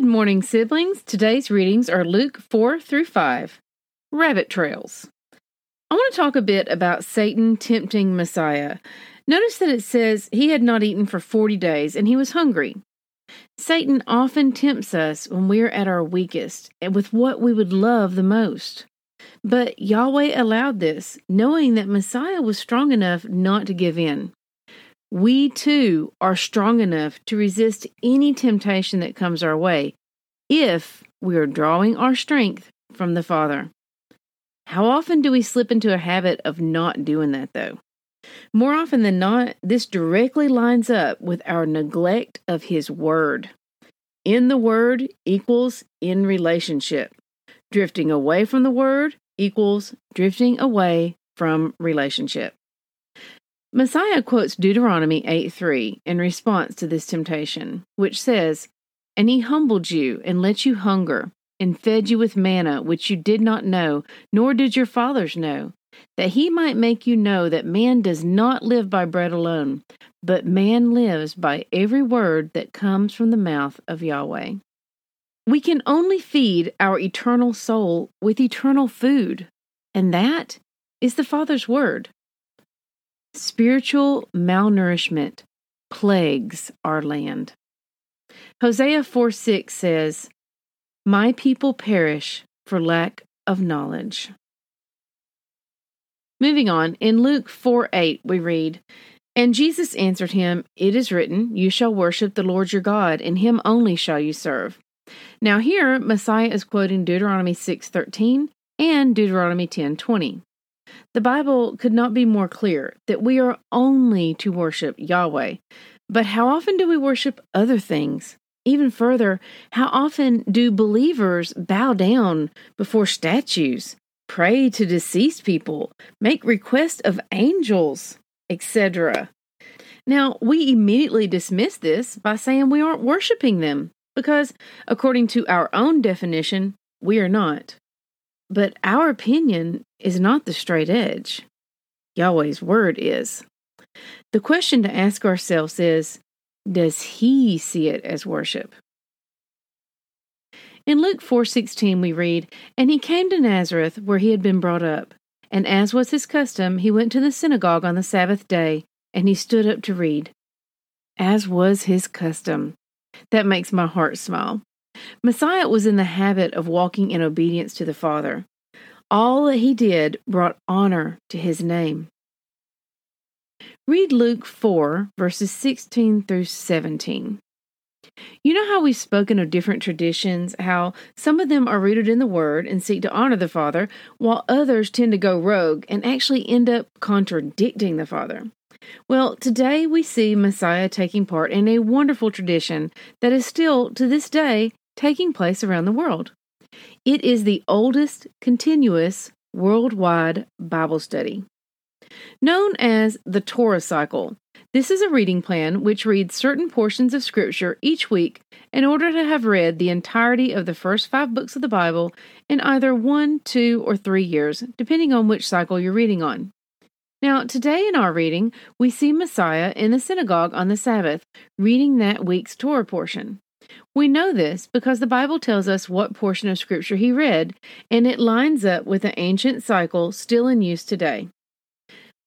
Good morning, siblings. Today's readings are Luke 4 through 5. Rabbit Trails. I want to talk a bit about Satan tempting Messiah. Notice that it says he had not eaten for 40 days and he was hungry. Satan often tempts us when we are at our weakest and with what we would love the most. But Yahweh allowed this, knowing that Messiah was strong enough not to give in. We too are strong enough to resist any temptation that comes our way if we are drawing our strength from the Father. How often do we slip into a habit of not doing that, though? More often than not, this directly lines up with our neglect of His Word. In the Word equals in relationship. Drifting away from the Word equals drifting away from relationship. Messiah quotes Deuteronomy 8 3 in response to this temptation, which says, And he humbled you and let you hunger, and fed you with manna which you did not know, nor did your fathers know, that he might make you know that man does not live by bread alone, but man lives by every word that comes from the mouth of Yahweh. We can only feed our eternal soul with eternal food, and that is the Father's word. Spiritual malnourishment plagues our land. Hosea 4 6 says, My people perish for lack of knowledge. Moving on, in Luke 4 8, we read, And Jesus answered him, It is written, You shall worship the Lord your God, and him only shall you serve. Now here, Messiah is quoting Deuteronomy 6 13 and Deuteronomy ten twenty. The Bible could not be more clear that we are only to worship Yahweh. But how often do we worship other things? Even further, how often do believers bow down before statues, pray to deceased people, make requests of angels, etc.? Now, we immediately dismiss this by saying we aren't worshiping them, because according to our own definition, we are not. But our opinion is not the straight edge. Yahweh's word is. The question to ask ourselves is Does He see it as worship? In Luke 4:16 we read, "And he came to Nazareth where he had been brought up, and as was his custom, he went to the synagogue on the Sabbath day, and he stood up to read." As was his custom. That makes my heart smile. Messiah was in the habit of walking in obedience to the Father. All that he did brought honor to his name. Read Luke 4, verses 16 through 17. You know how we've spoken of different traditions, how some of them are rooted in the Word and seek to honor the Father, while others tend to go rogue and actually end up contradicting the Father. Well, today we see Messiah taking part in a wonderful tradition that is still, to this day, taking place around the world. It is the oldest continuous worldwide Bible study. Known as the Torah Cycle, this is a reading plan which reads certain portions of Scripture each week in order to have read the entirety of the first five books of the Bible in either one, two, or three years, depending on which cycle you're reading on. Now, today in our reading, we see Messiah in the synagogue on the Sabbath, reading that week's Torah portion. We know this because the Bible tells us what portion of Scripture he read, and it lines up with an ancient cycle still in use today.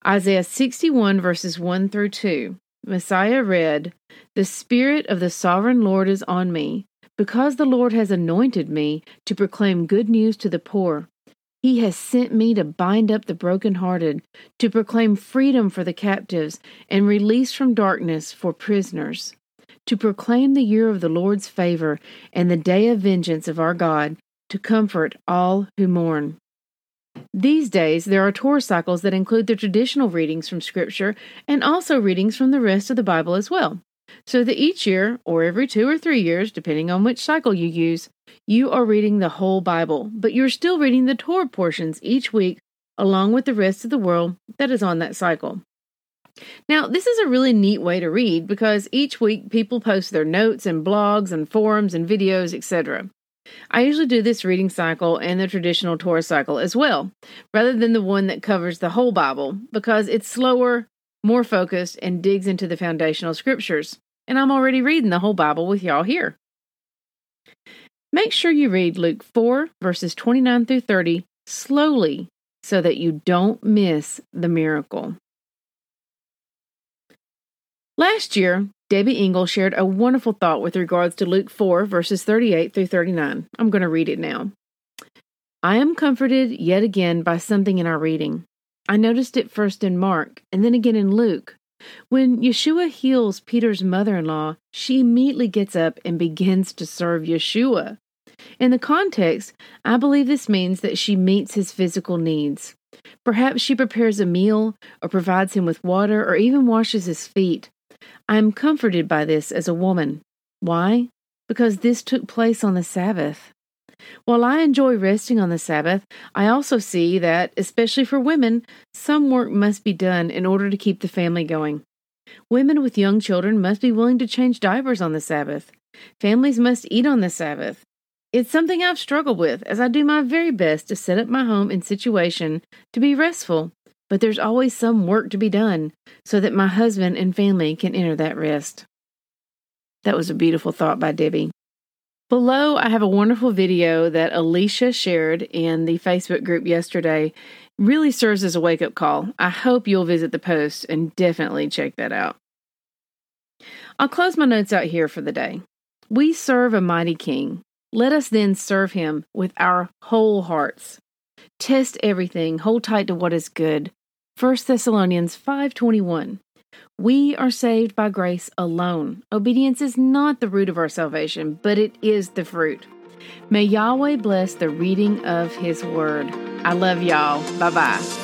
Isaiah 61, verses 1 through 2. Messiah read, The Spirit of the Sovereign Lord is on me, because the Lord has anointed me to proclaim good news to the poor. He has sent me to bind up the brokenhearted, to proclaim freedom for the captives, and release from darkness for prisoners to proclaim the year of the Lord's favor and the day of vengeance of our God, to comfort all who mourn. These days, there are Torah cycles that include the traditional readings from Scripture and also readings from the rest of the Bible as well. so that each year, or every two or three years, depending on which cycle you use, you are reading the whole Bible, but you're still reading the Torah portions each week along with the rest of the world that is on that cycle. Now, this is a really neat way to read because each week people post their notes and blogs and forums and videos, etc. I usually do this reading cycle and the traditional Torah cycle as well, rather than the one that covers the whole Bible, because it's slower, more focused, and digs into the foundational scriptures. And I'm already reading the whole Bible with y'all here. Make sure you read Luke 4, verses 29 through 30 slowly so that you don't miss the miracle. Last year, Debbie Engel shared a wonderful thought with regards to Luke 4, verses 38 through 39. I'm going to read it now. I am comforted yet again by something in our reading. I noticed it first in Mark and then again in Luke. When Yeshua heals Peter's mother in law, she immediately gets up and begins to serve Yeshua. In the context, I believe this means that she meets his physical needs. Perhaps she prepares a meal, or provides him with water, or even washes his feet. I am comforted by this as a woman. Why? Because this took place on the Sabbath. While I enjoy resting on the Sabbath, I also see that, especially for women, some work must be done in order to keep the family going. Women with young children must be willing to change diapers on the Sabbath. Families must eat on the Sabbath. It's something I've struggled with as I do my very best to set up my home and situation to be restful, but there's always some work to be done so that my husband and family can enter that rest. That was a beautiful thought by Debbie. Below, I have a wonderful video that Alicia shared in the Facebook group yesterday. Really serves as a wake up call. I hope you'll visit the post and definitely check that out. I'll close my notes out here for the day. We serve a mighty king. Let us then serve him with our whole hearts. Test everything, hold tight to what is good. 1 Thessalonians 5:21. We are saved by grace alone. Obedience is not the root of our salvation, but it is the fruit. May Yahweh bless the reading of his word. I love y'all. Bye-bye.